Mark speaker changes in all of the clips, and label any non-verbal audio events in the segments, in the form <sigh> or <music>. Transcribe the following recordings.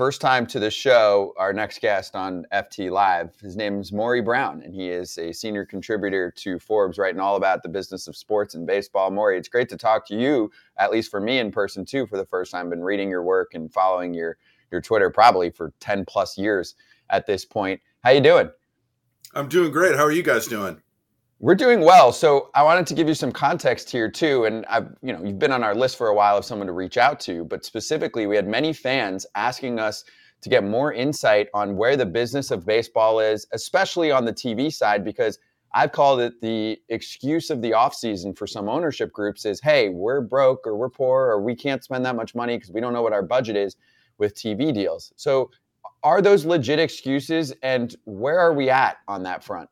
Speaker 1: first time to the show, our next guest on FT Live. His name is Maury Brown, and he is a senior contributor to Forbes, writing all about the business of sports and baseball. Maury, it's great to talk to you, at least for me in person too, for the first time. Been reading your work and following your your Twitter probably for ten plus years at this point. How you doing?
Speaker 2: I'm doing great. How are you guys doing?
Speaker 1: We're doing well. So I wanted to give you some context here too. And I've, you know, you've been on our list for a while of someone to reach out to, but specifically we had many fans asking us to get more insight on where the business of baseball is, especially on the TV side, because I've called it the excuse of the offseason for some ownership groups is, hey, we're broke or we're poor or we can't spend that much money because we don't know what our budget is with TV deals. So are those legit excuses and where are we at on that front?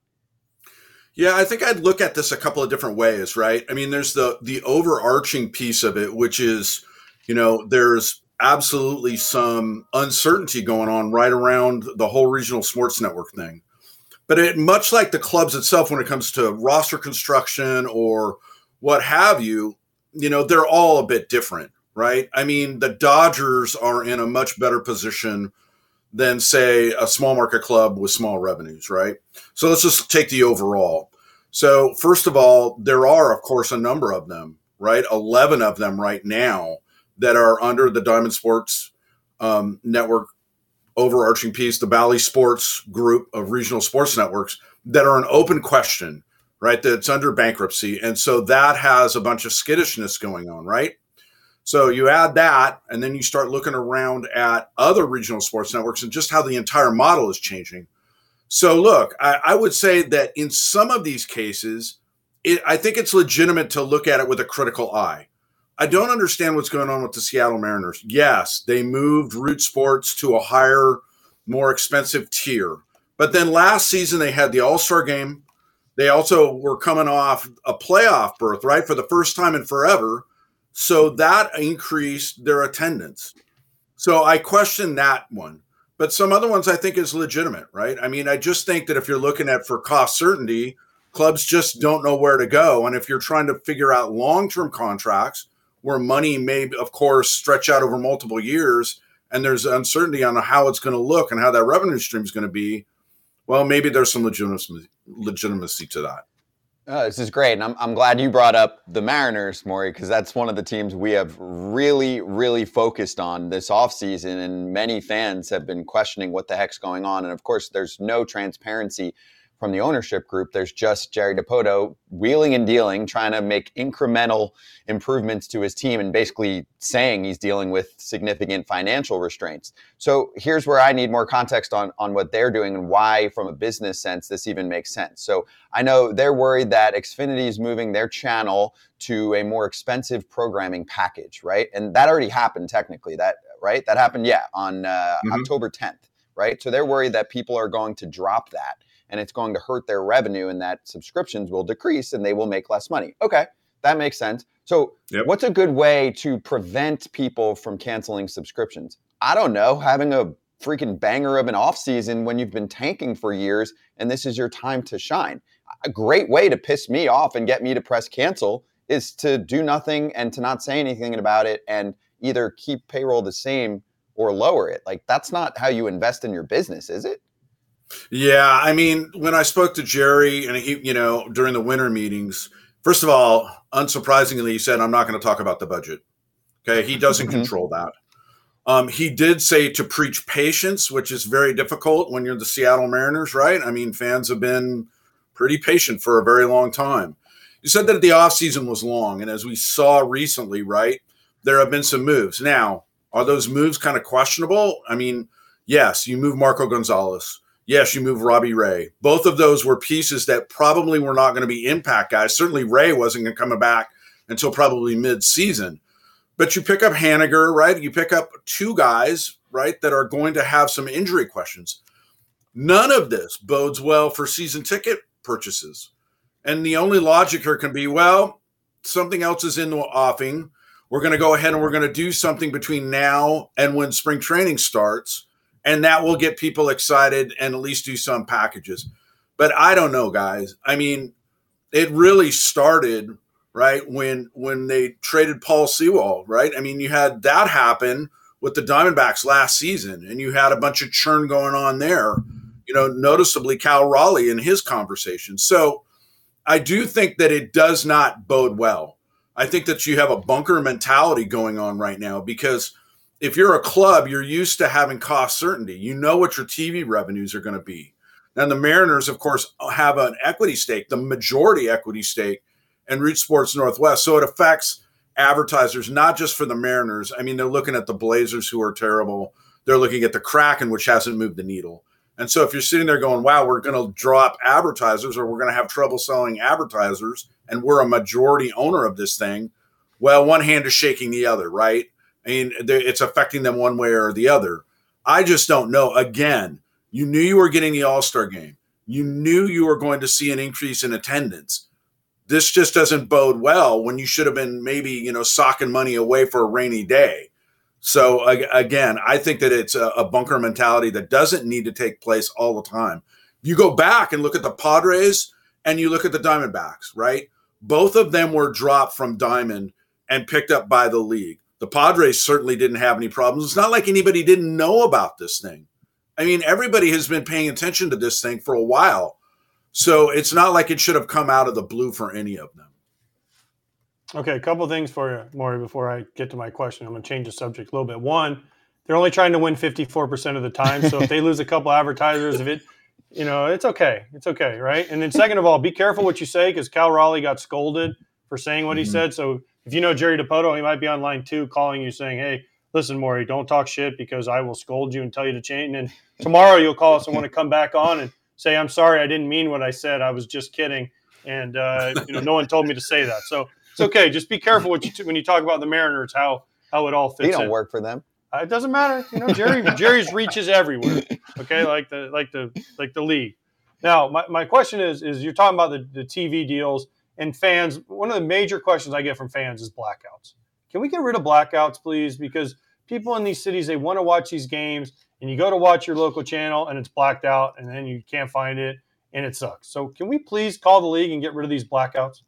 Speaker 2: Yeah, I think I'd look at this a couple of different ways, right? I mean, there's the the overarching piece of it, which is, you know, there's absolutely some uncertainty going on right around the whole regional sports network thing. But it much like the clubs itself when it comes to roster construction or what have you, you know, they're all a bit different, right? I mean, the Dodgers are in a much better position than say a small market club with small revenues, right? So let's just take the overall. So first of all, there are of course a number of them, right? 11 of them right now that are under the Diamond Sports um, network overarching piece, the Bally Sports group of regional sports networks that are an open question, right? That's under bankruptcy. And so that has a bunch of skittishness going on, right? So you add that, and then you start looking around at other regional sports networks and just how the entire model is changing. So look, I, I would say that in some of these cases, it, I think it's legitimate to look at it with a critical eye. I don't understand what's going on with the Seattle Mariners. Yes, they moved Root Sports to a higher, more expensive tier. But then last season they had the All Star game. They also were coming off a playoff berth, right, for the first time in forever. So that increased their attendance. So I question that one. But some other ones I think is legitimate, right? I mean, I just think that if you're looking at for cost certainty, clubs just don't know where to go. And if you're trying to figure out long term contracts where money may, of course, stretch out over multiple years and there's uncertainty on how it's going to look and how that revenue stream is going to be, well, maybe there's some legitimacy, legitimacy to that.
Speaker 1: Oh, this is great. And I'm, I'm glad you brought up the Mariners, Maury, because that's one of the teams we have really, really focused on this offseason. And many fans have been questioning what the heck's going on. And of course, there's no transparency from the ownership group. There's just Jerry Dipoto wheeling and dealing, trying to make incremental improvements to his team and basically saying he's dealing with significant financial restraints. So here's where I need more context on, on what they're doing and why, from a business sense, this even makes sense. So I know they're worried that Xfinity is moving their channel to a more expensive programming package, right? And that already happened technically. That right? That happened, yeah, on uh, mm-hmm. October 10th, right? So they're worried that people are going to drop that and it's going to hurt their revenue and that subscriptions will decrease and they will make less money. Okay, that makes sense. So, yep. what's a good way to prevent people from canceling subscriptions? I don't know, having a freaking banger of an off season when you've been tanking for years and this is your time to shine. A great way to piss me off and get me to press cancel is to do nothing and to not say anything about it and either keep payroll the same or lower it. Like that's not how you invest in your business, is it?
Speaker 2: Yeah, I mean, when I spoke to Jerry and he, you know, during the winter meetings, first of all, unsurprisingly, he said, I'm not going to talk about the budget. Okay. He doesn't mm-hmm. control that. Um, he did say to preach patience, which is very difficult when you're the Seattle Mariners, right? I mean, fans have been pretty patient for a very long time. He said that the offseason was long. And as we saw recently, right, there have been some moves. Now, are those moves kind of questionable? I mean, yes, you move Marco Gonzalez yes, you move Robbie Ray. Both of those were pieces that probably were not going to be impact guys. Certainly Ray wasn't going to come back until probably mid-season. But you pick up Haniger, right? You pick up two guys, right, that are going to have some injury questions. None of this bodes well for season ticket purchases. And the only logic here can be, well, something else is in the offing. We're going to go ahead and we're going to do something between now and when spring training starts and that will get people excited and at least do some packages. But I don't know, guys. I mean, it really started right when when they traded Paul Sewald, right? I mean, you had that happen with the Diamondbacks last season, and you had a bunch of churn going on there. You know, noticeably Cal Raleigh in his conversation. So I do think that it does not bode well. I think that you have a bunker mentality going on right now because if you're a club, you're used to having cost certainty. You know what your TV revenues are going to be. And the Mariners, of course, have an equity stake, the majority equity stake in Root Sports Northwest. So it affects advertisers, not just for the Mariners. I mean, they're looking at the Blazers, who are terrible. They're looking at the Kraken, which hasn't moved the needle. And so if you're sitting there going, wow, we're going to drop advertisers or we're going to have trouble selling advertisers, and we're a majority owner of this thing, well, one hand is shaking the other, right? I mean, it's affecting them one way or the other. I just don't know. Again, you knew you were getting the All Star game. You knew you were going to see an increase in attendance. This just doesn't bode well when you should have been maybe, you know, socking money away for a rainy day. So again, I think that it's a, bunker mentality that doesn't need to take place all the time. You go back and look at the Padres and you look at the Diamondbacks, right? Both of them were dropped from Diamond and picked up by the league. The Padres certainly didn't have any problems. It's not like anybody didn't know about this thing. I mean, everybody has been paying attention to this thing for a while. So it's not like it should have come out of the blue for any of them.
Speaker 3: Okay, a couple things for you, Maury, before I get to my question. I'm going to change the subject a little bit. One, they're only trying to win 54% of the time. So if they lose a couple advertisers, if it, you know, it's okay. It's okay, right? And then second of all, be careful what you say because Cal Raleigh got scolded for saying what he mm-hmm. said. So if you know Jerry Dipoto, he might be on line two calling you saying, hey, listen, Maury, don't talk shit because I will scold you and tell you to change. And <laughs> tomorrow you'll call us and want to come back on and say, I'm sorry, I didn't mean what I said. I was just kidding. And, uh, you know, no one told me to say that. So it's okay. Just be careful what you t- when you talk about the Mariners, how, how it all fits.
Speaker 1: You don't
Speaker 3: in.
Speaker 1: work for them.
Speaker 3: Uh, it doesn't matter. You know, Jerry, Jerry's reach is everywhere. Okay. Like the, like the, like the league. Now, my, my question is, is you're talking about the, the TV deals and fans. One of the major questions I get from fans is blackouts. Can we get rid of blackouts, please? Because people in these cities they want to watch these games, and you go to watch your local channel and it's blacked out, and then you can't find it, and it sucks. So can we please call the league and get rid of these blackouts?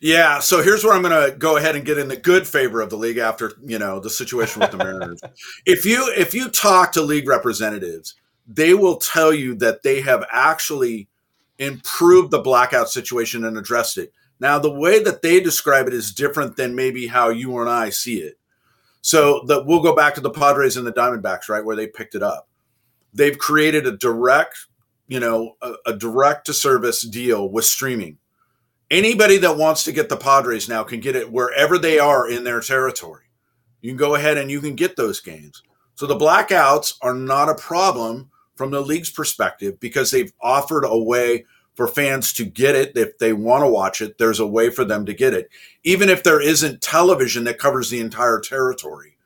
Speaker 2: Yeah, so here's where I'm going to go ahead and get in the good favor of the league after you know the situation with the Mariners. <laughs> if you if you talk to league representatives, they will tell you that they have actually improved the blackout situation and addressed it. Now, the way that they describe it is different than maybe how you and I see it. So that we'll go back to the Padres and the Diamondbacks, right, where they picked it up. They've created a direct, you know, a, a direct to service deal with streaming. Anybody that wants to get the Padres now can get it wherever they are in their territory. You can go ahead and you can get those games. So the blackouts are not a problem from the league's perspective because they've offered a way for fans to get it if they want to watch it there's a way for them to get it. Even if there isn't television that covers the entire territory.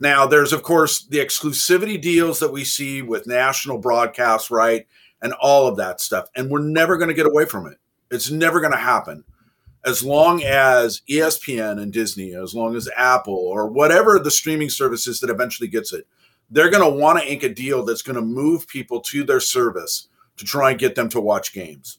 Speaker 2: Now there's of course the exclusivity deals that we see with national broadcasts right and all of that stuff and we're never going to get away from it. It's never going to happen. As long as espn and disney as long as apple or whatever the streaming services that eventually gets it they're going to want to ink a deal that's going to move people to their service to try and get them to watch games.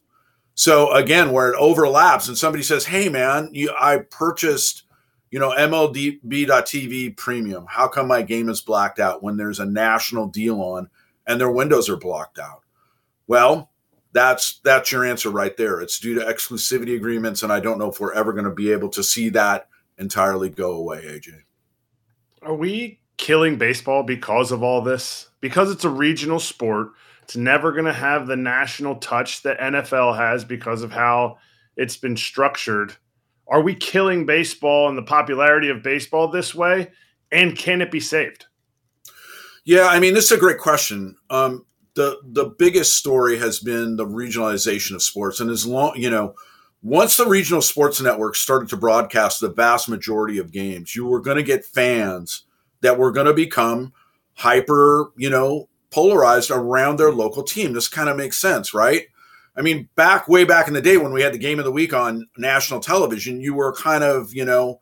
Speaker 2: So again, where it overlaps and somebody says, "Hey man, you, I purchased, you know, MLB.TV premium. How come my game is blacked out when there's a national deal on and their windows are blocked out?" Well, that's that's your answer right there. It's due to exclusivity agreements and I don't know if we're ever going to be able to see that entirely go away, AJ.
Speaker 4: Are we killing baseball because of all this? Because it's a regional sport it's never going to have the national touch that NFL has because of how it's been structured. Are we killing baseball and the popularity of baseball this way? And can it be saved?
Speaker 2: Yeah, I mean, this is a great question. Um, the the biggest story has been the regionalization of sports, and as long you know, once the regional sports network started to broadcast the vast majority of games, you were going to get fans that were going to become hyper, you know, polarized around their local team. This kind of makes sense, right? I mean, back way back in the day when we had the game of the week on national television, you were kind of, you know,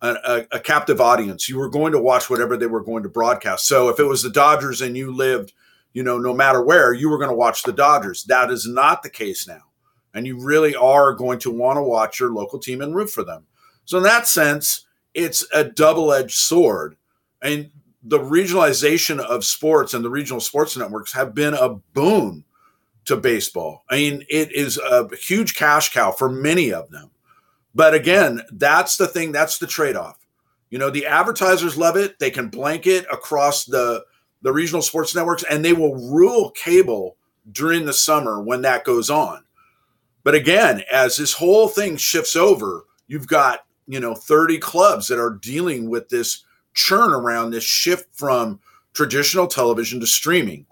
Speaker 2: a, a, captive audience. You were going to watch whatever they were going to broadcast. So if it was the Dodgers and you lived, you know, no matter where, you were going to watch the Dodgers. That is not the case now. And you really are going to want to watch your local team and root for them. So in that sense, it's a double-edged sword And the regionalization of sports and the regional sports networks have been a boon to baseball. I mean, it is a huge cash cow for many of them. But again, that's the thing, that's the trade off. You know, the advertisers love it. They can blanket across the the regional sports networks and they will rule cable during the summer when that goes on. But again, as this whole thing shifts over, you've got, you know, 30 clubs that are dealing with this churn around this shift from traditional television to streaming.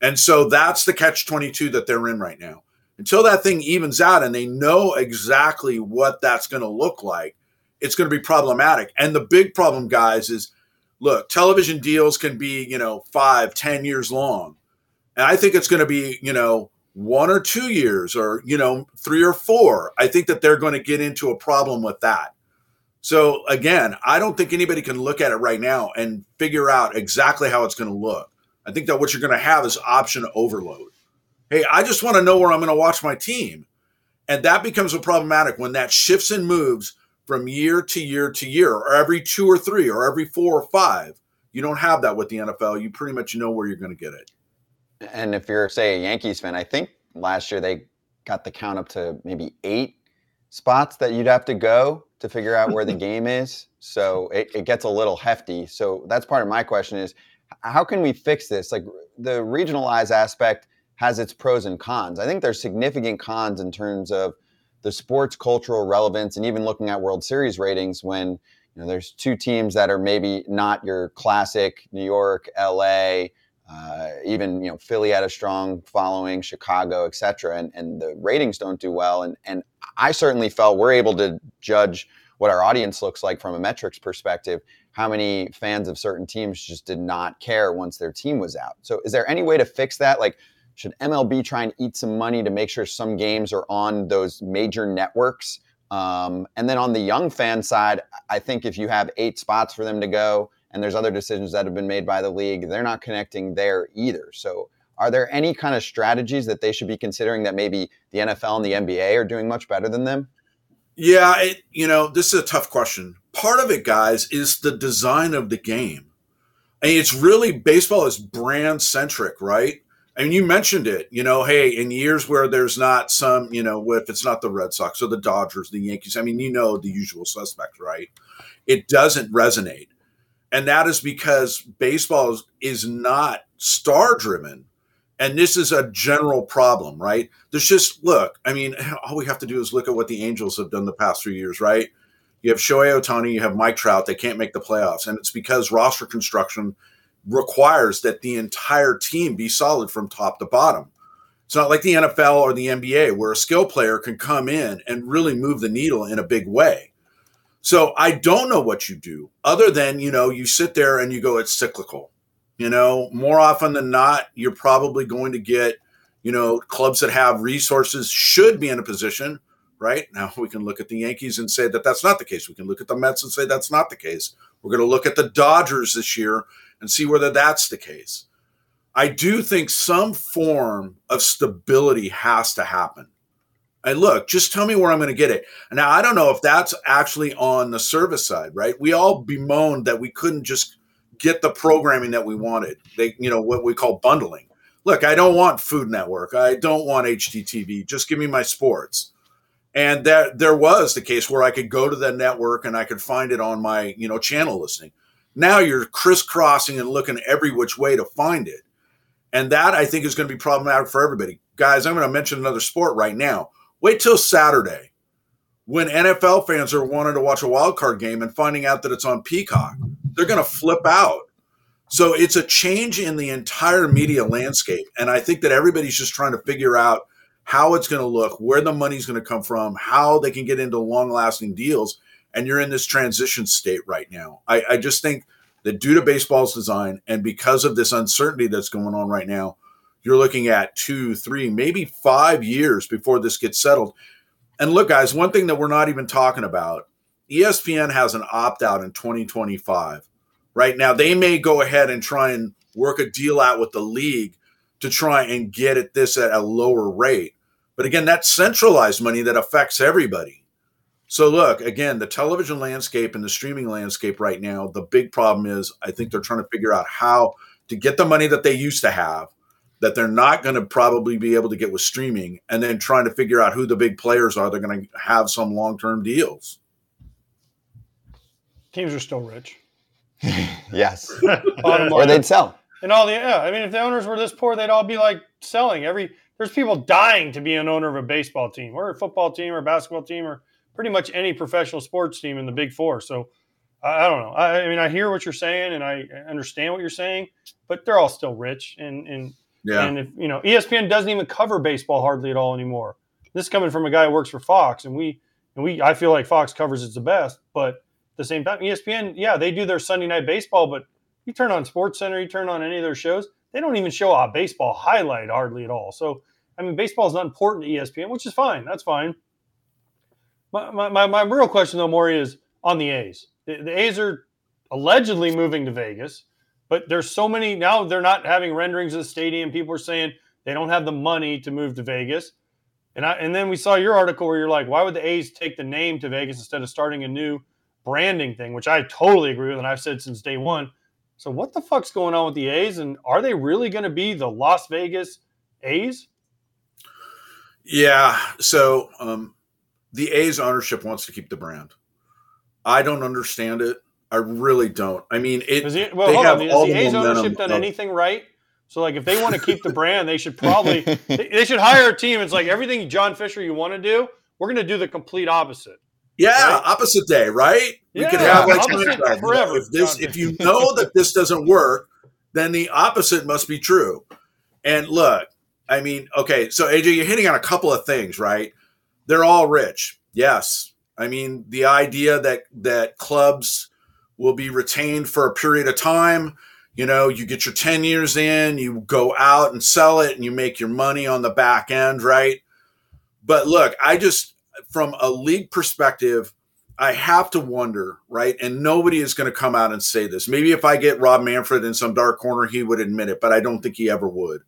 Speaker 2: And so that's the catch 22 that they're in right now. Until that thing evens out and they know exactly what that's going to look like, it's going to be problematic. And the big problem, guys, is look, television deals can be, you know, five, ten years long. And I think it's going to be, you know, one or two years or, you know, three or four. I think that they're going to get into a problem with that. So again, I don't think anybody can look at it right now and figure out exactly how it's going to look. I think that what you're going to have is option overload. Hey, I just want to know where I'm going to watch my team. And that becomes a problematic when that shifts and moves from year to year to year, or every two or three, or every four or five. You don't have that with the NFL. You pretty much know where you're going to get it.
Speaker 1: And if you're, say, a Yankees fan, I think last year they got the count up to maybe eight spots that you'd have to go to figure out where the <laughs> game is. So it, it gets a little hefty. So that's part of my question is how can we fix this? Like the regionalized aspect has its pros and cons. I think there's significant cons in terms of the sports cultural relevance and even looking at World Series ratings when you know there's two teams that are maybe not your classic New York, LA, uh, even you know Philly had a strong following, Chicago, etc. And and the ratings don't do well. And and I certainly felt we're able to judge what our audience looks like from a metrics perspective. How many fans of certain teams just did not care once their team was out? So is there any way to fix that? Like should MLB try and eat some money to make sure some games are on those major networks? Um, and then on the young fan side, I think if you have eight spots for them to go, and there's other decisions that have been made by the league, they're not connecting there either. So, are there any kind of strategies that they should be considering that maybe the NFL and the NBA are doing much better than them?
Speaker 2: Yeah, it, you know, this is a tough question. Part of it, guys, is the design of the game. I mean, it's really baseball is brand centric, right? and you mentioned it, you know, hey, in years where there's not some, you know, if it's not the Red Sox or the Dodgers, the Yankees, I mean, you know, the usual suspects, right? It doesn't resonate. And that is because baseball is, is not star driven. And this is a general problem, right? There's just, look, I mean, <laughs> all we have to do is look at what the Angels have done the past three years, right? You have Shohei Ohtani, you have Mike Trout, they can't make the playoffs. And it's because roster construction requires that the entire team be solid from top to bottom. It's not like the NFL or the NBA where a skill player can come in and really move the needle in a big way. So I don't know what you do other than, you know, you sit there and you go, it's cyclical. You know, more often than not, you're probably going to get, you know, clubs that have resources should be in a position, right? Now we can look at the Yankees and say that that's not the case. We can look at the Mets and say that's not the case. We're going to look at the Dodgers this year and see whether that's the case. I do think some form of stability has to happen. And look, just tell me where I'm going to get it. Now, I don't know if that's actually on the service side, right? We all bemoaned that we couldn't just get the programming that we wanted. They, you know, what we call bundling. Look, I don't want Food Network. I don't want HGTV. Just give me my sports. And that there was the case where I could go to the network and I could find it on my, you know, channel listing. Now you're crisscrossing and looking every which way to find it. And that I think is going to be problematic for everybody. Guys, I'm going to mention another sport right now. Wait till Saturday when NFL fans are wanting to watch a wild card game and finding out that it's on Peacock. They're going to flip out. So it's a change in the entire media landscape. And I think that everybody's just trying to figure out how it's going to look, where the money's going to come from, how they can get into long lasting deals and you're in this transition state right now. I, I just think that due to baseball's design and because of this uncertainty that's going on right now, you're looking at two, three, maybe five years before this gets settled. And look, guys, one thing that we're not even talking about ESPN has an opt out in 2025. Right now, they may go ahead and try and work a deal out with the league to try and get at this at a lower rate. But again, that's centralized money that affects everybody. So look, again, the television landscape and the streaming landscape right now, the big problem is I think they're trying to figure out how to get the money that they used to have that they're not going to probably be able to get with streaming and then trying to figure out who the big players are they're going to have some long-term deals.
Speaker 3: Teams are still rich. <laughs>
Speaker 1: yes. Or they'd sell.
Speaker 3: And all the yeah, I mean, if the owners were this poor, they'd all be like selling. Every there's people dying to be an owner of a baseball team, or a football team, or a basketball team, or pretty much any professional sports team in the Big Four. So I, I don't know. I, I mean, I hear what you're saying, and I understand what you're saying, but they're all still rich. And and
Speaker 2: Yeah.
Speaker 3: and if you know, ESPN doesn't even cover baseball hardly at all anymore. This is coming from a guy who works for Fox, and we and we I feel like Fox covers it the best, but at the same time, ESPN, yeah, they do their Sunday night baseball, but you turn on Sports Center, you turn on any of their shows, they don't even show a baseball highlight hardly at all. So, I mean, baseball is not important to ESPN, which is fine. That's fine. My, my, my, my real question, though, Maury, is on the A's. The, the A's are allegedly moving to Vegas, but there's so many now they're not having renderings of the stadium. People are saying they don't have the money to move to Vegas. And, I, and then we saw your article where you're like, why would the A's take the name to Vegas instead of starting a new branding thing, which I totally agree with, and I've said since day one. So what the fuck's going on with the A's, and are they really going to be the Las Vegas A's?
Speaker 2: Yeah. So um, the A's ownership wants to keep the brand. I don't understand it. I really don't. I mean, it.
Speaker 3: Is the, well,
Speaker 2: they
Speaker 3: hold
Speaker 2: have
Speaker 3: on.
Speaker 2: all
Speaker 3: Has the
Speaker 2: the
Speaker 3: A's ownership done
Speaker 2: of-
Speaker 3: anything right? So, like, if they want to keep the brand, they should probably <laughs> they, they should hire a team. It's like everything John Fisher you want to do, we're going to do the complete opposite.
Speaker 2: Yeah,
Speaker 3: Right?
Speaker 2: opposite day, right? we could have like
Speaker 3: forever,
Speaker 2: If this, if you know that this doesn't work, then the opposite must be true. And look, I mean, okay, so AJ, you're hitting on a couple of things, right? They're all rich, yes. I mean, the idea that that clubs will be retained for a period of time. You know, you get your 10 years in, you go out and sell it, and you make your money on the back end, right? But look, I just, from a league perspective, I have to wonder, right? And nobody is going to come out and say this. Maybe if I get Rob Manfred in some dark corner, he would admit it, but I don't think he ever would.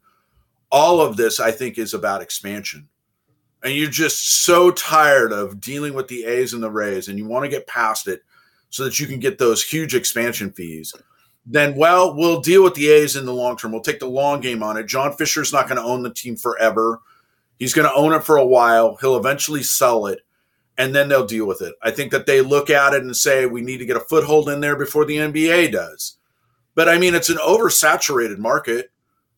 Speaker 2: All of this, I think, is about expansion. And you're just so tired of dealing with the A's and the Rays, and you want to get past it so that you can get those huge expansion fees. Then, well, we'll deal with the A's in the long term. We'll take the long game on it. John Fisher's not going to own the team forever. He's going to own it for a while. He'll eventually sell it and then they'll deal with it. I think that they look at it and say we need to get a foothold in there before the NBA does. But I mean, it's an oversaturated market.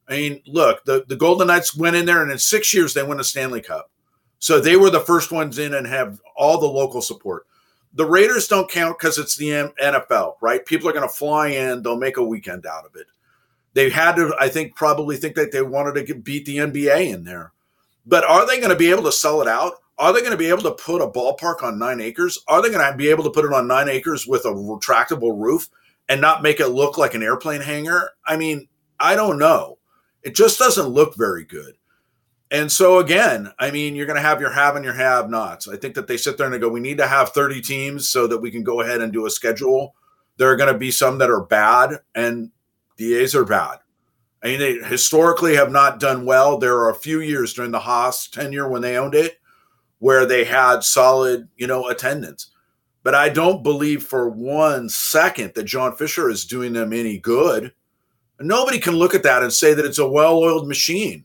Speaker 2: I mean, look, the, the Golden Knights went in there and in six years they won a Stanley Cup. So they were the first ones in and have all the local support. The Raiders don't count because it's the NFL, right? People are going to fly in, they'll make a weekend out of it. They had to, I think, probably think that they wanted to get, beat the NBA in there. But are they going to be able to sell it out? Are they going to be able to put a ballpark on nine acres? Are they going to be able to put it on nine acres with a retractable roof and not make it look like an airplane hangar? I mean, I don't know. It just doesn't look very good. And so again, I mean, you're going to have your have and your have nots. I think that they sit there and they go, we need to have 30 teams so that we can go ahead and do a schedule. There are going to be some that are bad, and the A's are bad. I mean, they historically have not done well. There are a few years during the Haas tenure when they owned it where they had solid, you know, attendance. But I don't believe for one second that John Fisher is doing them any good. Nobody can look at that and say that it's a well-oiled machine.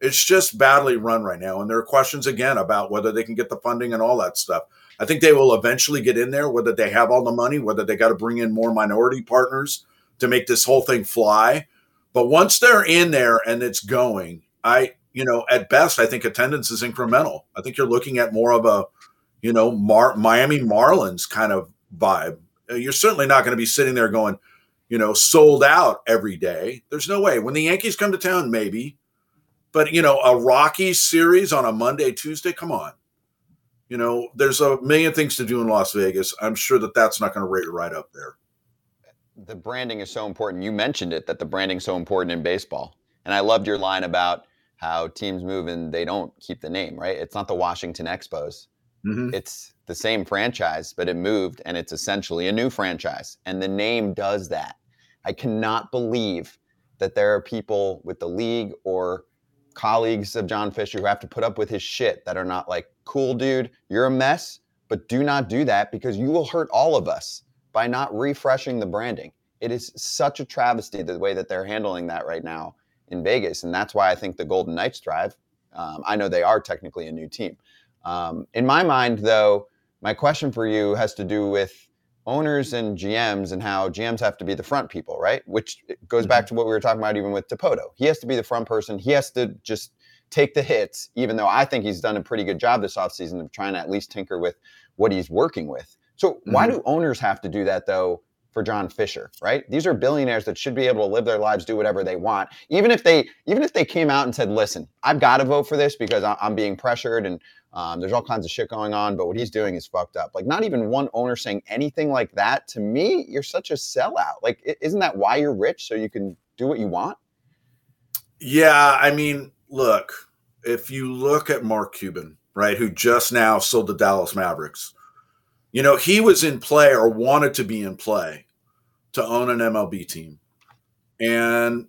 Speaker 2: It's just badly run right now. And there are questions again about whether they can get the funding and all that stuff. I think they will eventually get in there, whether they have all the money, whether they got to bring in more minority partners to make this whole thing fly. But once they're in there and it's going, I, you know, at best, I think attendance is incremental. I think you're looking at more of a, you know, Mar- Miami Marlins kind of vibe. Uh, You're certainly not going to be sitting there going, you know, sold out every day. There's no way. When the Yankees come to town, maybe. But, you know, a Rockies series on a Monday, Tuesday, come on. You know, there's a million things to do in Las Vegas. I'm sure that that's not going to rate right up there.
Speaker 1: The branding is so important. You mentioned it that the branding's so important in baseball. And I loved your line about how teams move and they don't keep the name, right? It's not the Washington Expos.
Speaker 2: Mhm.
Speaker 1: It's the same franchise, but it moved and it's essentially a new franchise. And the name does that. I cannot believe that there are people with the league or colleagues of John Fisher who have to put up with his shit that are not like, cool, dude, you're a mess, but do not do that because you will hurt all of us by not refreshing the branding. It is such a travesty the way that they're handling that right now in Vegas. And that's why I think the Golden Knights thrive. Um, I know they are technically a new team. Um, in my mind, though, my question for you has to do with owners and GMs and how GMs have to be the front people, right? Which goes back mm-hmm. to what we were talking about even with Dipoto. He has to be the front person. He has to just take the hits, even though I think he's done a pretty good job this offseason of trying to at least tinker with what he's working with. So mm-hmm. why do owners have to do that though for John Fisher, right? These are billionaires that should be able to live their lives, do whatever they want. Even if they even if they came out and said, "Listen, I've got to vote for this because I'm being pressured and um, there's all kinds of shit going on, but what he's doing is fucked up." Like not even one owner saying anything like that to me, you're such a sellout. Like isn't that why you're rich so you can do what you want?
Speaker 2: Yeah, I mean, look, if you look at Mark Cuban, right, who just now sold the Dallas Mavericks, you know, he was in play or wanted to be in play to own an MLB team. And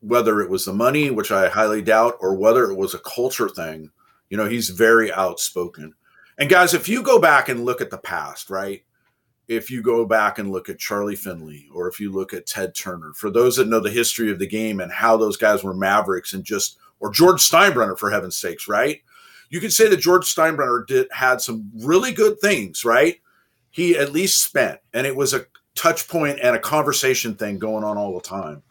Speaker 2: whether it was the money, which I highly doubt, or whether it was a culture thing, you know, he's very outspoken. And guys, if you go back and look at the past, right? If you go back and look at Charlie Finley or if you look at Ted Turner, for those that know the history of the game and how those guys were mavericks and just or George Steinbrenner, for heaven's sakes, right? You could say that George Steinbrenner did had some really good things, right? He at least spent, and it was a touch point and a conversation thing going on all the time.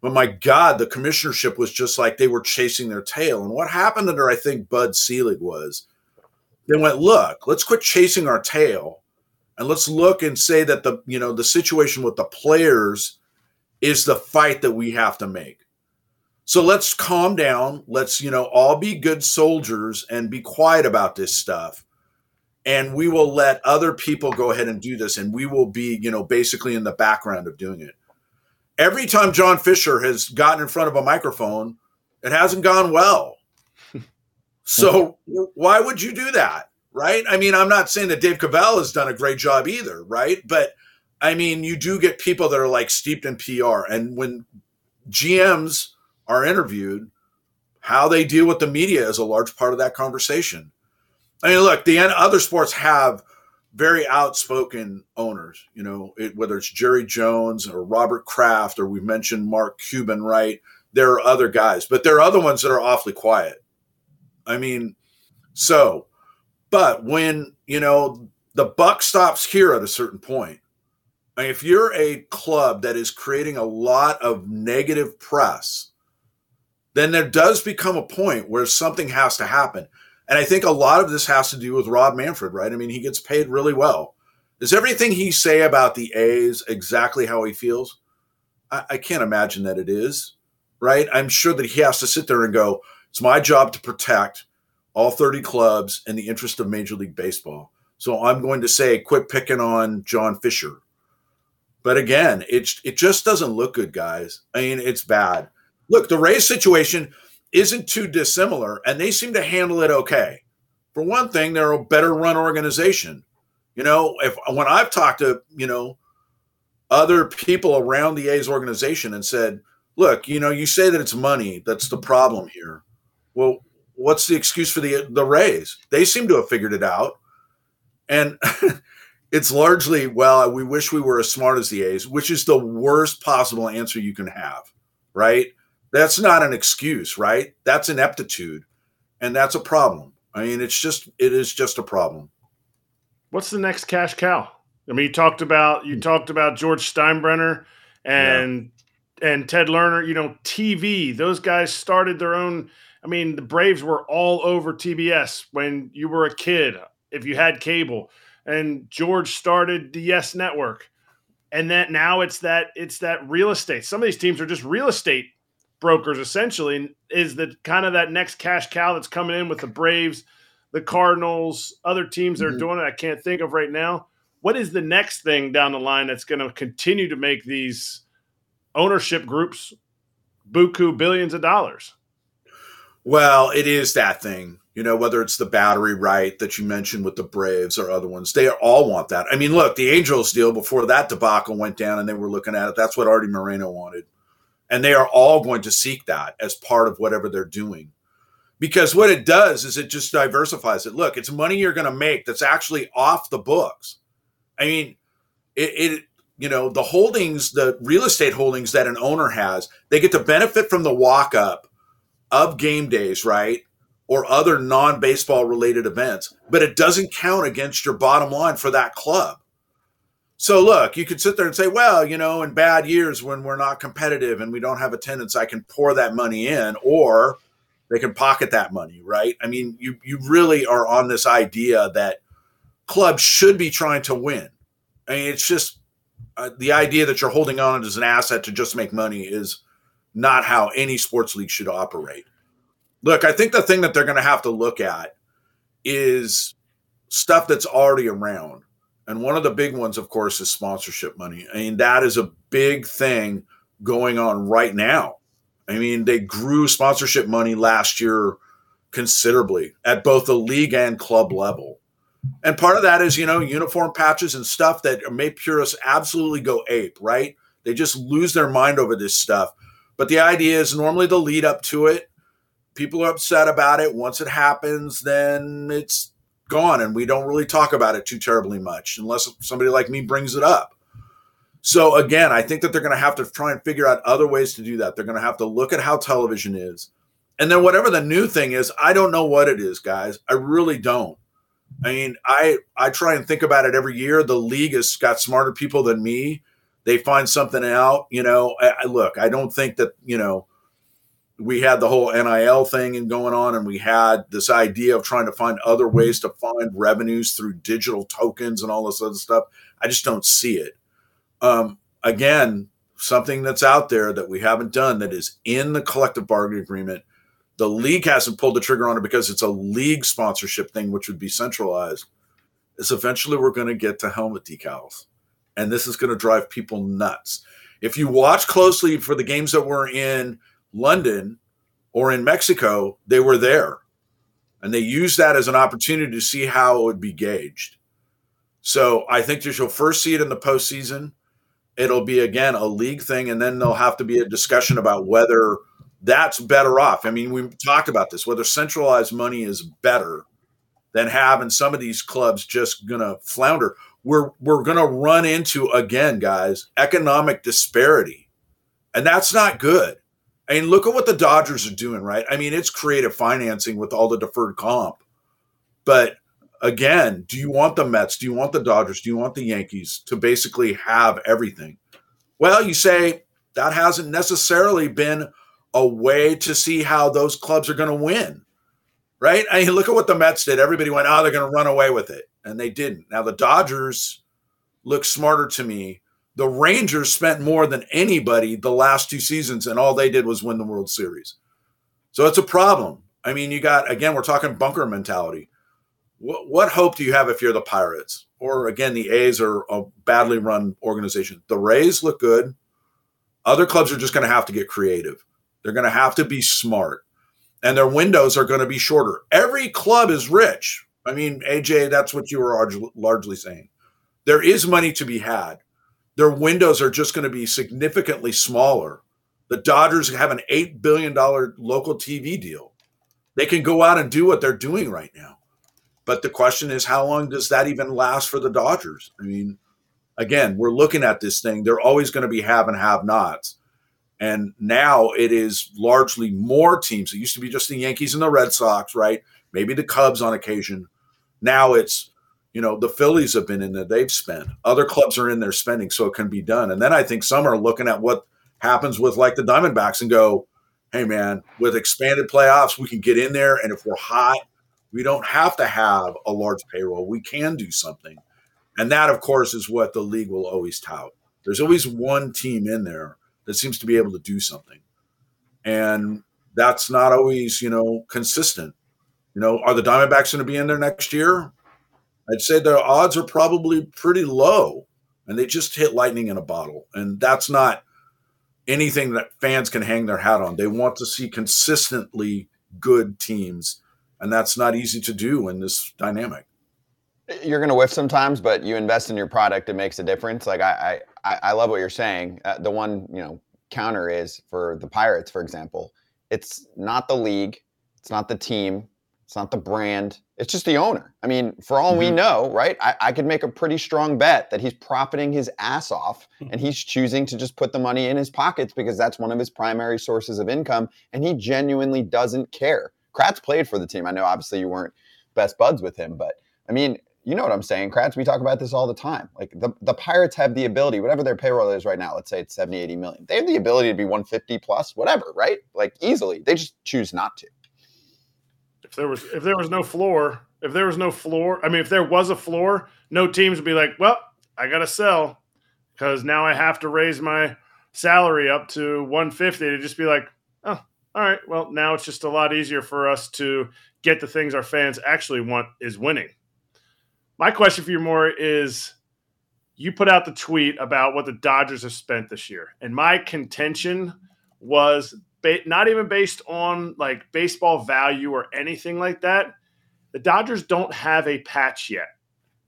Speaker 2: But my God, the commissionership was just like they were chasing their tail. And what happened under, I think, Bud Selig was they went, look, let's quit chasing our tail and let's look and say that the, you know, the situation with the players is the fight that we have to make. So let's calm down. Let's, you know, all be good soldiers and be quiet about this stuff. And we will let other people go ahead and do this. And we will be, you know, basically in the background of doing it. Every time John Fisher has gotten in front of a microphone, it hasn't gone well. <laughs> so why would you do that? Right. I mean, I'm not saying that Dave Kaval has done a great job either. Right. But I mean, you do get people that are like steeped in PR. And when GMs, are interviewed, how they deal with the media is a large part of that conversation. I mean, look, the other sports have very outspoken owners, you know, it, whether it's Jerry Jones or Robert Kraft, or we mentioned Mark Cuban, right? There are other guys, but there are other ones that are awfully quiet. I mean, so, but when, you know, the buck stops here at a certain point, I mean, if you're a club that is creating a lot of negative press, then there does become a point where something has to happen. And I think a lot of this has to do with Rob Manfred, right? I mean, he gets paid really well. Is everything he say about the A's exactly how he feels? I, I can't imagine that it is, right? I'm sure that he has to sit there and go, it's my job to protect all 30 clubs in the interest of Major League Baseball. So I'm going to say, quit picking on John Fisher. But again, it, it just doesn't look good, guys. I mean, it's bad. Look, the Rays situation isn't too dissimilar, and they seem to handle it okay. For one thing, they're a better run organization. You know, if when I've talked to, you know, other people around the A's organization and said, look, you know, you say that it's money that's the problem here. Well, what's the excuse for the the Rays? They seem to have figured it out. And <laughs> it's largely, well, we wish we were as smart as the A's, which is the worst possible answer you can have, right? That's not an excuse, right? That's ineptitude. And that's a problem. I mean, it's just, it is just a problem.
Speaker 4: What's the next cash cow? I mean, you talked about, you hmm. talked about George Steinbrenner and, yeah. and Ted Lerner, you know, TV, those guys started their own. I mean, the Braves were all over TBS when you were a kid, if you had cable. And George started the Yes Network. And that now it's that it's that real estate. Some of these teams are just real estate brokers essentially is the kind of that next cash cow that's coming in with the Braves, the Cardinals, other teams that are mm-hmm. doing it. I can't think of right now. What is the next thing down the line that's going to continue to make these ownership groups buku billions of dollars?
Speaker 2: Well, it is that thing. You know, whether it's the battery right that you mentioned with the Braves or other ones, they all want that. I mean, look, the Angels deal before that debacle went down and they were looking at it. That's what Artie Moreno wanted. And they are all going to seek that as part of whatever they're doing. because what it does is it just diversifies it. Look, it's money you're going to make that's actually off the books. I mean, it, it, you know, the holdings, the real estate holdings that an owner has, they get to benefit from the walk up of game days, right? Or other non baseball related events, but it doesn't count against your bottom line for that club. So look, you could sit there and say, well, you know, in bad years when we're not competitive and we don't have attendance, I can pour that money in, or they can pocket that money, right? I mean, you you really are on this idea that clubs should be trying to win. I mean, it's just uh, the idea that you're holding on as an asset to just make money is not how any sports league should operate. Look, I think the thing that they're going to have to look at is stuff that's already around. And one of the big ones, of course, is sponsorship money. I mean, that is a big thing going on right now. I mean, they grew sponsorship money last year considerably at both the league and club level. And part of that is, you know, uniform patches and stuff that make purists absolutely go ape, right? They just lose their mind over this stuff. But the idea is normally the lead up to it, people are upset about it. Once it happens, then it's gone. And we don't really talk about it too terribly much unless somebody like me brings it up. So again, I think that they're going to have to try and figure out other ways to do that. They're going to have to look at how television is. And then whatever the new thing is, I don't know what it is, guys. I really don't. I mean, I I try and think about it every year. The league has got smarter people than me. They find something out, you know. I, I look, I don't think that, you know, we had the whole NIL thing and going on, and we had this idea of trying to find other ways to find revenues through digital tokens and all this other stuff. I just don't see it um, again, something that's out there that we haven't done that is in the collective bargaining agreement. The league hasn't pulled the trigger on it because it's a league sponsorship thing, which would be centralized. Is eventually we're going to get to helmet decals, and this is going to drive people nuts. If you watch closely for the games that we're in London or in Mexico, they were there, and they used that as an opportunity to see how it would be gauged. So I think you'll first see it in the postseason it'll be again a league thing, and then there'll have to be a discussion about whether that's better off. I mean, we talked about this whether centralized money is better than having some of these clubs just gonna flounder. We're we're gonna run into again, guys, economic disparity, and that's not good. I mean, look at what the Dodgers are doing, right? I mean, it's creative financing with all the deferred comp, but again, do you want the Mets? Do you want the Dodgers? Do you want the Yankees to basically have everything? Well, you say that hasn't necessarily been a way to see how those clubs are going to win, right? I mean, look at what the Mets did. Everybody went, oh, they're going to run away with it. And they didn't. Now, the Dodgers look smarter to me. The Rangers spent more than anybody the last two seasons, and all they did was win the World Series. So it's a problem. I mean, you got, again, we're talking bunker mentality what, what hope do you have if you're the Pirates? Or again, the A's are a badly run organization. The Rays look good. Other clubs are just going to have to get creative. They're going to have to be smart, and their windows are going to be shorter. Every club is rich. I mean, AJ, that's what you were largely saying. There is money to be had. Their windows are just going to be significantly smaller. The Dodgers have an $8 billion local TV deal. They can go out and do what they're doing right now. But the question is, how long does that even last for the Dodgers? I mean, again, we're looking at this thing. They're always going to be have and have nots. And now it is largely more teams. It used to be just the Yankees and the Red Sox, right? Maybe the Cubs on occasion. Now it's, you know, the Phillies have been in there, they've spent. Other clubs are in there spending, so it can be done. And then I think some are looking at what happens with like the Diamondbacks and go, hey, man, with expanded playoffs, we can get in there. And if we're hot, we don't have to have a large payroll. We can do something. And that, of course, is what the league will always tout. There's always one team in there that seems to be able to do something. And that's not always, you know, consistent. You know, are the Diamondbacks going to be in there next year? I'd say the odds are probably pretty low. And they just hit lightning in a bottle. And that's not anything that fans can hang their hat on. They want to see consistently good teams and that's not easy to do in this dynamic
Speaker 1: you're going to whiff sometimes but you invest in your product it makes a difference like i i, I love what you're saying uh, the one you know counter is for the pirates for example it's not the league It's not the team. It's not the brand. It's just the owner. I mean, for all we
Speaker 2: Mhm.
Speaker 1: know, right? I, I could make a pretty strong bet that he's profiting his ass off
Speaker 3: Hmm.
Speaker 1: and he's choosing to just put the money in his pockets because that's one of his primary sources of income. And he genuinely doesn't care. Kratz played for the team. I know obviously you weren't best buds with him, but I mean, you know what I'm saying, Kratz. We talk about this all the time. Like the, the Pirates have the ability, whatever their payroll is right now, let's say it's 70, 80 million. They have the ability to be 150 plus, whatever, right? Like easily. They just choose not to.
Speaker 4: If there was if there was no floor, if there was no floor, I mean, if there was a floor, no teams would be like, well, I gotta sell because now I have to raise my salary up to 150 to just be like, oh, all right, well, now it's just a lot easier for us to get the things our fans actually want is winning. My question for you more is you put out the tweet about what the Dodgers have spent this year. And my contention was ba- not even based on like baseball value or anything like that. The Dodgers don't have a patch yet.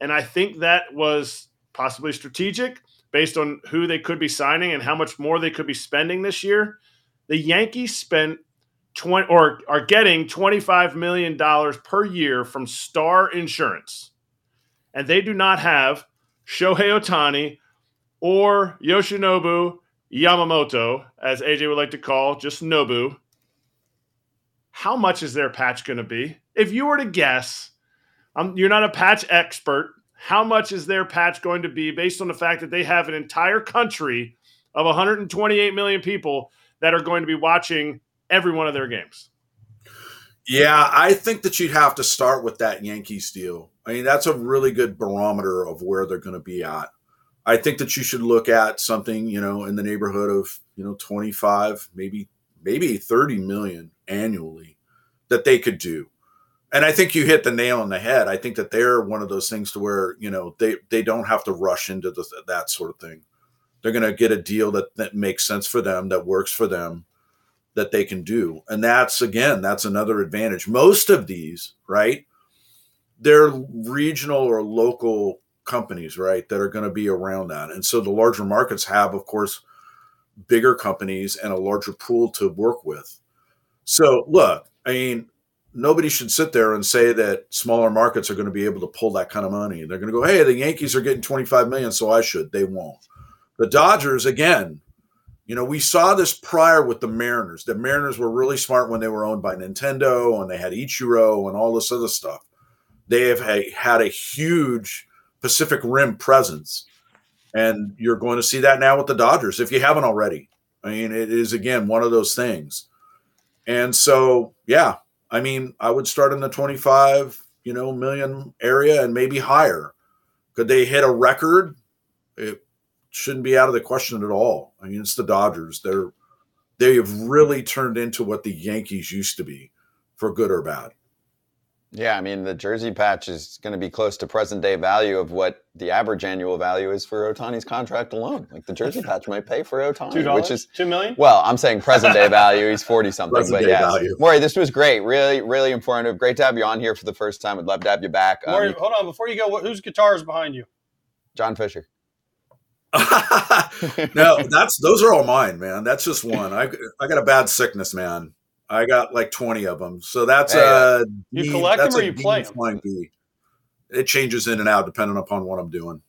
Speaker 4: And I think that was possibly strategic based on who they could be signing and how much more they could be spending this year. The Yankees spent 20 or are getting $25 million per year from Starr Insurance. And they do not have Shohei Ohtani or Yoshinobu Yamamoto, as AJ would like to call just Nobu. How much is their patch going to be? If you were to guess, um, you're not a patch expert. How much is their patch going to be based on the fact that they have an entire country of 128 million people that are going to be watching every one of their games?
Speaker 2: Yeah, I think that you'd have to start with that Yankees deal. I mean, that's a really good barometer of where they're going to be at. I think that you should look at something, you know, in the neighborhood of, you know, 25, maybe maybe 30 million annually that they could do. And I think you hit the nail on the head. I think that they're one of those things to where, you know, they they don't have to rush into the, that sort of thing. They're going to get a deal that that makes sense for them, that works for them that they can do. And that's again, that's another advantage. Most of these, right? They're regional or local companies, right, that are going to be around that. And so the larger markets have, of course, bigger companies and a larger pool to work with. So look, I mean, nobody should sit there and say that smaller markets are going to be able to pull that kind of money. They're going to go, hey, the Yankees are getting 25 million, so I should. They won't. The Dodgers, again, you know, we saw this prior with the Mariners. The Mariners were really smart when they were owned by Nintendo and they had Ichiro and all this other stuff. They have had a huge Pacific Rim presence. And you're going to see that now with the Dodgers if you haven't already. I mean, it is, again, one of those things. And so, yeah, I mean, I would start in the 25, you know, million area and maybe higher. Could they hit a record? It shouldn't be out of the question at all. I mean, it's the Dodgers. They're they have really turned into what the Yankees used to be, for good or bad.
Speaker 1: Yeah, I mean the jersey patch is going to be close to present day value of what the average annual value is for Ohtani's contract alone. Like the jersey patch might pay for Ohtani,
Speaker 3: Two
Speaker 1: which is
Speaker 3: two million.
Speaker 1: well, I'm saying present day value. He's forty something,
Speaker 2: Present
Speaker 1: but
Speaker 2: day
Speaker 1: yeah,
Speaker 2: value.
Speaker 1: Maury, this was great. Really, really informative. Great to have you on here for the first time. I'd love to have you back. Um,
Speaker 3: Maury,
Speaker 1: you-
Speaker 3: hold on, before you go, what, whose guitar is behind you?
Speaker 1: John Fisher. <laughs>
Speaker 2: no, that's those are all mine, man. That's just one. I I got a bad sickness, man. I got like twenty of them. So that's
Speaker 1: Hey,
Speaker 2: uh,
Speaker 3: You
Speaker 2: D-
Speaker 3: collect 'em
Speaker 2: that's
Speaker 3: or you
Speaker 2: D
Speaker 3: play 'em?
Speaker 2: flying B. It changes in and out depending upon what I'm doing.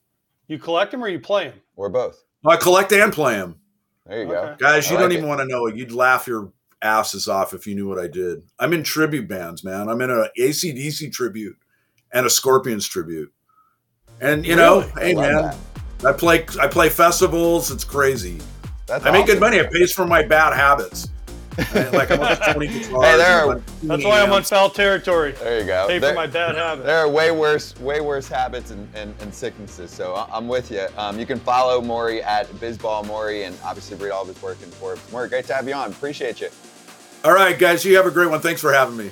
Speaker 3: You collect them or you play them?
Speaker 1: Or both.
Speaker 2: I collect and play them,
Speaker 1: There you
Speaker 3: Okay.
Speaker 1: go.
Speaker 2: guys. You
Speaker 1: I
Speaker 2: don't
Speaker 1: like
Speaker 2: even want to know it. You'd laugh your asses off if you knew what I did. I'm in tribute bands, man. I'm in a ACDC tribute and a Scorpions tribute. And you know,
Speaker 3: Really?
Speaker 2: hey
Speaker 1: I love
Speaker 2: man,
Speaker 1: that.
Speaker 2: I play I play festivals. It's crazy.
Speaker 1: That's
Speaker 2: I make good money. It pays for my bad habits. Right? Like I'm on 20 guitars.
Speaker 1: Hey, there are-
Speaker 2: I'm
Speaker 3: That's why I'm on
Speaker 2: amps.
Speaker 3: foul territory.
Speaker 1: There you go.
Speaker 3: Pay
Speaker 1: There-
Speaker 3: for my bad habit.
Speaker 1: There are way worse, way worse habits and, and, and sicknesses. So I- I'm with you. Um, you can follow Maury at Bizball Maury and obviously read all of his work in Forbes. Maury, great to have you on. Appreciate you.
Speaker 2: All right, guys. You have a great one. Thanks for having me.